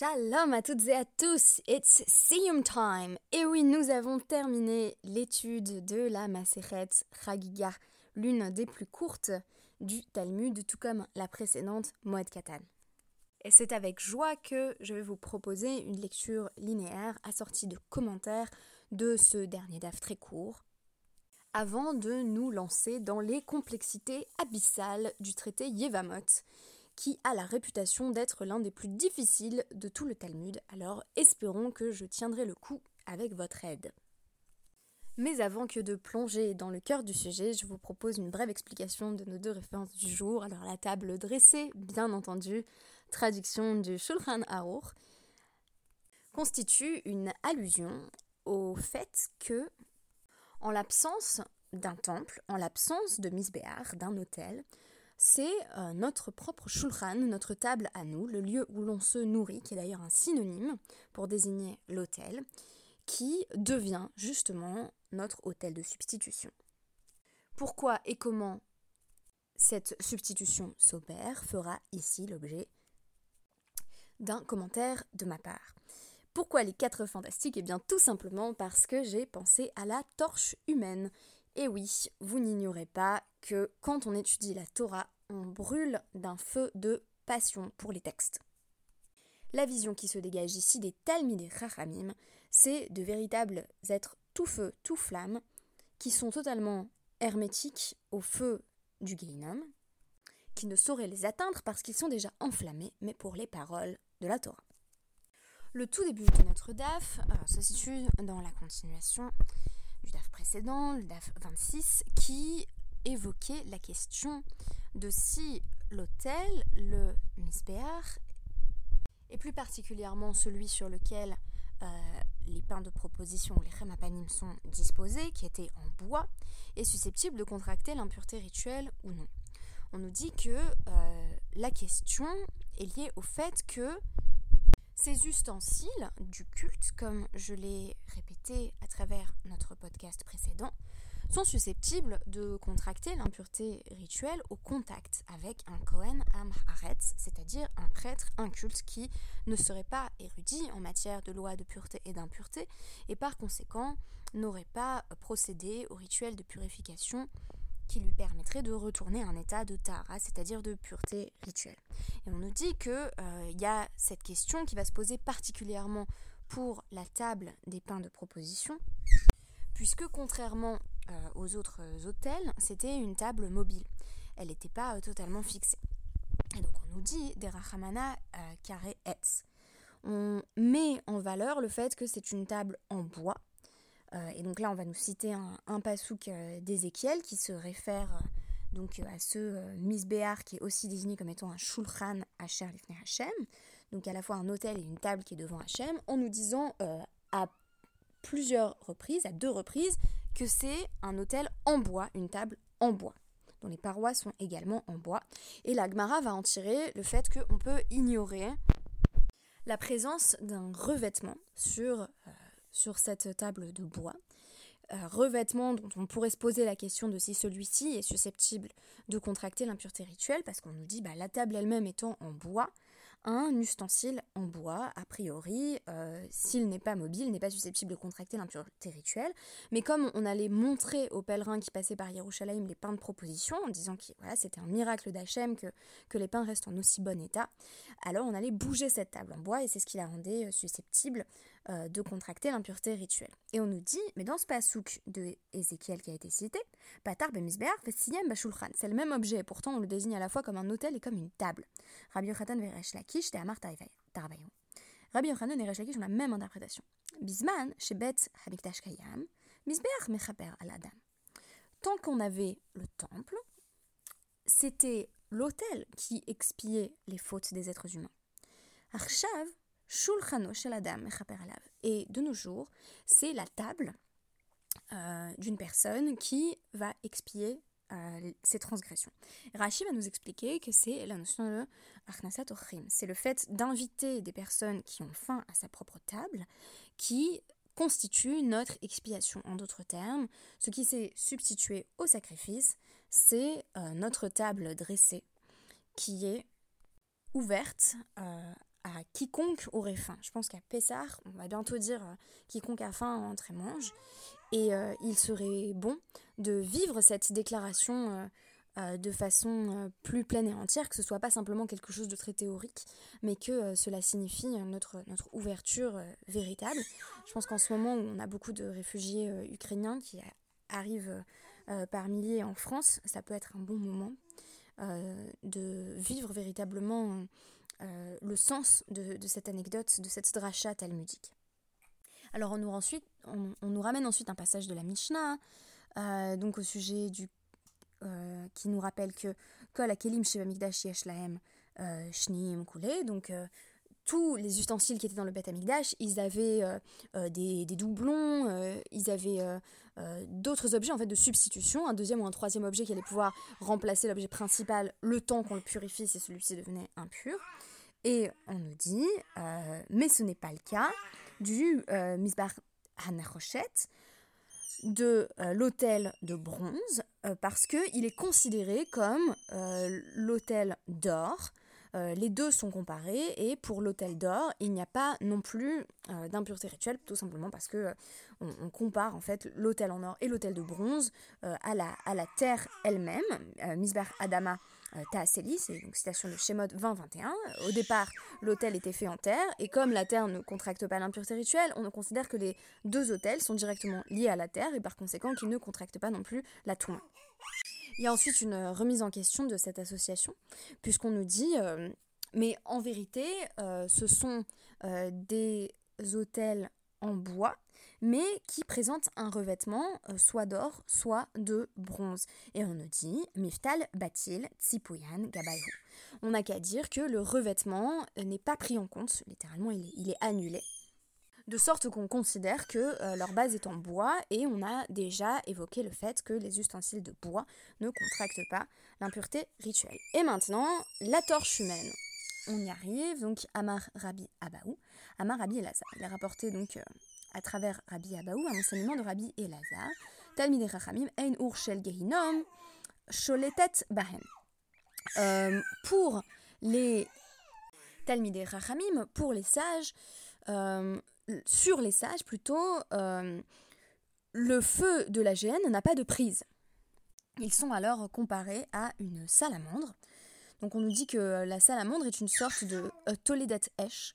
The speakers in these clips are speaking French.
Shalom à toutes et à tous, it's Siyum time! Et oui, nous avons terminé l'étude de la Maseret Chagiga, l'une des plus courtes du Talmud, tout comme la précédente Moed Katan. Et c'est avec joie que je vais vous proposer une lecture linéaire assortie de commentaires de ce dernier DAF très court, avant de nous lancer dans les complexités abyssales du traité Yevamot, qui a la réputation d'être l'un des plus difficiles de tout le Talmud, alors espérons que je tiendrai le coup avec votre aide. Mais avant que de plonger dans le cœur du sujet, je vous propose une brève explication de nos deux références du jour. Alors la table dressée, bien entendu, traduction du Shulchan Aruch, constitue une allusion au fait que, en l'absence d'un temple, en l'absence de Misbéar, d'un hôtel, c'est euh, notre propre shulchan, notre table à nous, le lieu où l'on se nourrit, qui est d'ailleurs un synonyme pour désigner l'hôtel, qui devient justement notre hôtel de substitution. Pourquoi et comment cette substitution s'opère fera ici l'objet d'un commentaire de ma part. Pourquoi les quatre fantastiques? Eh bien tout simplement parce que j'ai pensé à la torche humaine. Et oui, vous n'ignorez pas que quand on étudie la Torah, on brûle d'un feu de passion pour les textes. La vision qui se dégage ici des Talmud et c'est de véritables êtres tout feu, tout flamme, qui sont totalement hermétiques au feu du Geinam, qui ne sauraient les atteindre parce qu'ils sont déjà enflammés, mais pour les paroles de la Torah. Le tout début de notre DAF euh, se situe dans la continuation DAF précédent, le DAF 26, qui évoquait la question de si l'hôtel, le misbéar, et plus particulièrement celui sur lequel euh, les pains de proposition ou les remapanim sont disposés, qui était en bois, est susceptible de contracter l'impureté rituelle ou non. On nous dit que euh, la question est liée au fait que ces ustensiles du culte, comme je l'ai répété à travers notre podcast précédent, sont susceptibles de contracter l'impureté rituelle au contact avec un Kohen Amharetz, c'est-à-dire un prêtre inculte qui ne serait pas érudit en matière de loi de pureté et d'impureté, et par conséquent n'aurait pas procédé au rituel de purification qui lui permettrait de retourner à un état de tara, c'est-à-dire de pureté rituelle. Et on nous dit qu'il euh, y a cette question qui va se poser particulièrement pour la table des pains de proposition, puisque contrairement euh, aux autres hôtels, c'était une table mobile. Elle n'était pas euh, totalement fixée. Et donc on nous dit des Rachamana carré etz. On met en valeur le fait que c'est une table en bois. Euh, et donc là, on va nous citer un, un pasouk d'Ézéchiel qui se réfère donc à ce misbéar qui est aussi désigné comme étant un shulchan Asher Lifnei Hashem, donc à la fois un hôtel et une table qui est devant Hashem, en nous disant à plusieurs reprises, à deux reprises, que c'est un hôtel en bois, une table en bois, dont les parois sont également en bois. Et la Gemara va en tirer le fait qu'on peut ignorer la présence d'un revêtement sur, euh, sur cette table de bois. Euh, revêtement dont on pourrait se poser la question de si celui-ci est susceptible de contracter l'impureté rituelle, parce qu'on nous dit bah, la table elle-même étant en bois, un ustensile en bois, a priori, euh, s'il n'est pas mobile, n'est pas susceptible de contracter l'impureté rituelle. Mais comme on allait montrer aux pèlerins qui passaient par Yerushalayim les pains de proposition, en disant que voilà, c'était un miracle d'Hachem que, que les pains restent en aussi bon état, alors on allait bouger cette table en bois et c'est ce qui la rendait euh, susceptible euh, de contracter l'impureté rituelle. Et on nous dit, mais dans ce pasouk de Ézéchiel qui a été cité, Patar bemisbear bashulchan, c'est le même objet, pourtant on le désigne à la fois comme un hôtel et comme une table. Rabbi Yochanan veresh lakish Amar Rabbi Yochanan et Lakish ont la même interprétation. Bisman, chez Bet Hamikdash Kayam, misbeach mechaper al Adam. Tant qu'on avait le temple, c'était l'autel qui expiait les fautes des êtres humains. Arshav, Shulchano shel Adam mechaper. Et de nos jours, c'est la table euh, d'une personne qui va expier euh, ces transgressions. Rashi va nous expliquer que c'est la notion de Achnasat Ochim. C'est le fait d'inviter des personnes qui ont faim à sa propre table qui constitue notre expiation. En d'autres termes, ce qui s'est substitué au sacrifice, c'est euh, notre table dressée qui est ouverte à quiconque aurait faim. Je pense qu'à Pessar, on va bientôt dire quiconque a faim entre et mange. Et il serait bon de vivre cette déclaration euh, de façon euh, plus pleine et entière, que ce soit pas simplement quelque chose de très théorique, mais que euh, cela signifie notre, notre ouverture véritable. Je pense qu'en ce moment où on a beaucoup de réfugiés ukrainiens qui arrivent par milliers en France, ça peut être un bon moment de vivre véritablement le sens de, cette anecdote, de cette dracha talmudique. Alors on nous, ramène ensuite un passage de la Mishnah, donc au sujet du euh, qui nous rappelle que Kol Akelim Sheva Mikdash Yesh Lahem euh, Shniim Koulé, donc euh, tous les ustensiles qui étaient dans le Beth Amikdash, ils avaient des, des, doublons, ils avaient d'autres objets en fait de substitution, un deuxième ou un troisième objet qui allait pouvoir remplacer l'objet principal le temps qu'on le purifie si celui-ci devenait impur. Et on nous dit, mais ce n'est pas le cas du Misbar Hanachoshet, de euh, l'hôtel de bronze euh, parce qu'il est considéré comme euh, l'hôtel d'or. les deux sont comparés et pour l'hôtel d'or, il n'y a pas non plus d'impureté rituelle, tout simplement parce que on, compare en fait l'hôtel en or et l'hôtel de bronze à, la, à la terre elle-même. Misbar Adama euh, Taaseli, c'est une citation de Shemot 2021. Au départ, l'autel était fait en terre, et comme la terre ne contracte pas l'impureté rituelle, on considère que les deux autels sont directement liés à la terre, et par conséquent qu'ils ne contractent pas non plus la touma. Il y a ensuite une remise en question de cette association, puisqu'on nous dit, euh, mais en vérité, euh, ce sont des autels en bois mais qui présente un revêtement euh, soit d'or, soit de bronze. Et on nous dit Miftal Batil Tsipuyan Gabayhu. On n'a qu'à dire que le revêtement euh, n'est pas pris en compte, littéralement il est, annulé. De sorte qu'on considère que euh, leur base est en bois et on a déjà évoqué le fait que les ustensiles de bois ne contractent pas l'impureté rituelle. Et maintenant, la torche humaine. On y arrive, donc Amar Rabbi Abaou. Amar Rabbi Elazar. Il est rapporté donc à travers Rabbi Abaou, un enseignement de Rabbi Elazar, Talmidei Rachamim, Ein Ur Shel Gehinom, Sholetet Bahem. Euh, pour les Talmidei Rachamim, pour les sages, euh, sur les sages plutôt, euh, le feu de la géhenne n'a pas de prise. Ils sont alors comparés à une salamandre. Donc on nous dit que la salamandre est une sorte de Toledet Esh,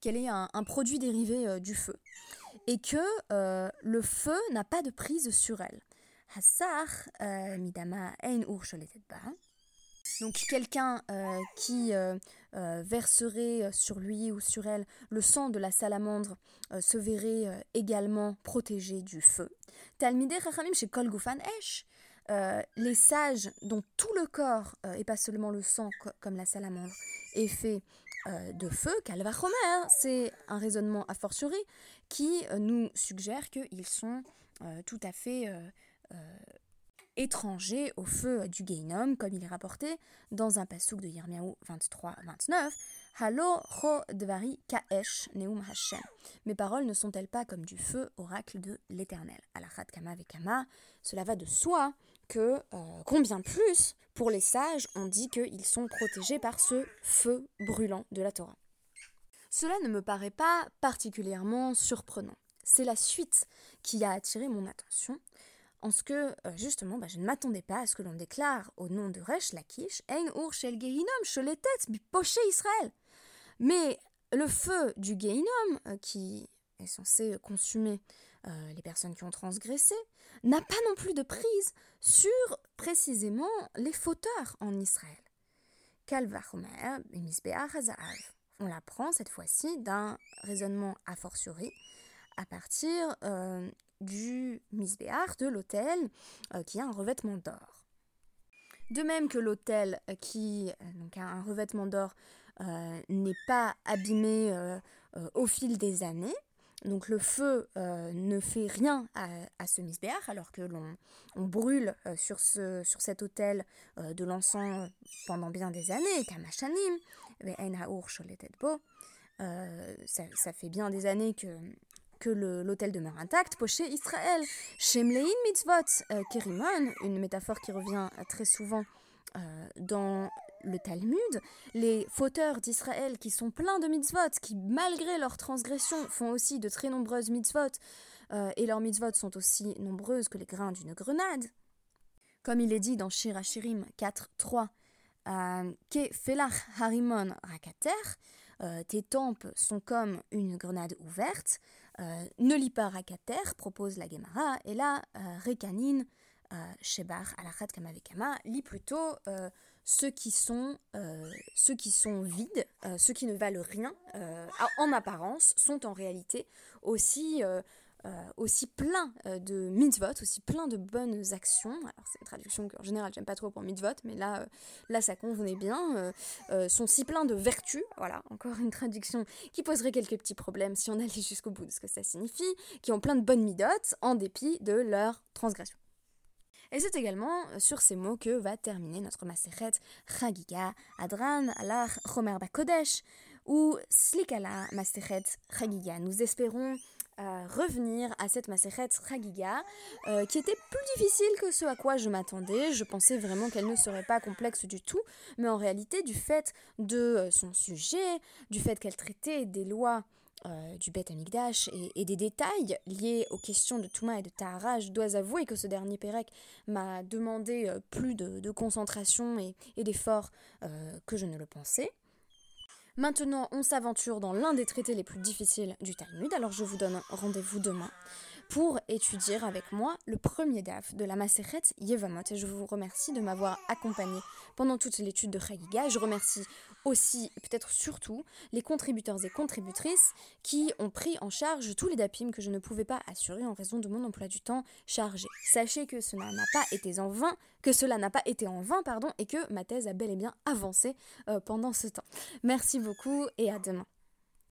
qu'elle est un, produit dérivé euh, du feu et que euh, le feu n'a pas de prise sur elle. Hassar euh, midama ein donc quelqu'un qui verserait sur lui ou sur elle le sang de la salamandre se verrait également protégé du feu. Talmidei Chachamim chez Kol les sages dont tout le corps, et pas seulement le sang comme la salamandre, est fait euh, de feu qu'Alvachomer. C'est un raisonnement a fortiori qui euh, nous suggère qu'ils sont euh, tout à fait étrangers au feu du Gainom, comme il est rapporté dans un passouk de Yirmiyahu 23-29. Halo dvari kaesh neum Hashem. Mes paroles ne sont-elles pas comme du feu, oracle de l'Éternel? Alachat kama vekama. Cela va de soi que combien plus pour les sages, on dit qu'ils sont protégés par ce feu brûlant de la Torah. Cela ne me paraît pas particulièrement surprenant. C'est la suite qui a attiré mon attention, en ce que, euh, justement, bah, je ne m'attendais pas à ce que l'on déclare au nom de Resh Lakish, Ein Ur Shel Gehinom, bi Poché Israël. Mais le feu du Gehinom, euh, qui est censé consumer euh, les personnes qui ont transgressé, n'a pas non plus de prise sur précisément les fauteurs en Israël. On l'apprend cette fois-ci d'un raisonnement a fortiori à partir euh, du misbéar, de l'autel, euh, qui a un revêtement d'or. De même que l'autel qui donc, a un revêtement d'or n'est pas abîmé au fil des années, donc le feu euh, ne fait rien à, ce misbéach alors que l'on on brûle euh, sur, ce, sur cet autel euh, de l'encens pendant bien des années, Kamashanim, ça, ça fait bien des années que, que l'autel demeure intact. Poché Israël, Shemlein mitzvot kerimon, une métaphore qui revient très souvent dans le Talmud, les fauteurs d'Israël qui sont pleins de mitzvot, qui malgré leurs transgressions font aussi de très nombreuses mitzvot, euh, et leurs mitzvot sont aussi nombreuses que les grains d'une grenade. Comme il est dit dans Shir Hashirim 4.3, euh, Ke felach harimon rakater, euh, tes tempes sont comme une grenade ouverte. Ne lis pas rakater, propose la Gemara, et là, rekanin, shebar alachat kamavekama, lis plutôt ceux qui sont, ceux qui sont vides, ceux qui ne valent rien en apparence, sont en réalité aussi euh, aussi plein euh, de mitzvot, aussi plein de bonnes actions. Alors c'est une traduction qu'en général j'aime pas trop pour mitzvot, mais là, euh, là ça convenait bien. sont si pleins de vertus, voilà, encore une traduction qui poserait quelques petits problèmes si on allait jusqu'au bout de ce que ça signifie, qui ont plein de bonnes midotes en dépit de leur transgression. Et c'est également sur ces mots que va terminer notre Maseret Chagiga Adran Alar Chomer Bakodesh ou Slikala Maseret Chagiga. Nous espérons revenir à cette Maseret Ragiga, euh, qui était plus difficile que ce à quoi je m'attendais. Je pensais vraiment qu'elle ne serait pas complexe du tout, mais en réalité, du fait de euh, son sujet, du fait qu'elle traitait des lois euh, du Beth Amikdash et, des détails liés aux questions de Touma et de Tahara, je dois avouer que ce dernier Pérec m'a demandé plus de, concentration et, et d'efforts que je ne le pensais. Maintenant, on s'aventure dans l'un des traités les plus difficiles du Talmud, alors je vous donne rendez-vous demain pour étudier avec moi le premier DAF de la Maseret Yevamot. Et je vous remercie de m'avoir accompagné pendant toute l'étude de Chagiga. Je remercie aussi, peut-être surtout, les contributeurs et contributrices qui ont pris en charge tous les DAPIM que je ne pouvais pas assurer en raison de mon emploi du temps chargé. Sachez que cela n'a pas été en vain, que cela n'a pas été en vain, pardon, et que ma thèse a bel et bien avancé euh, pendant ce temps. Merci beaucoup et à demain.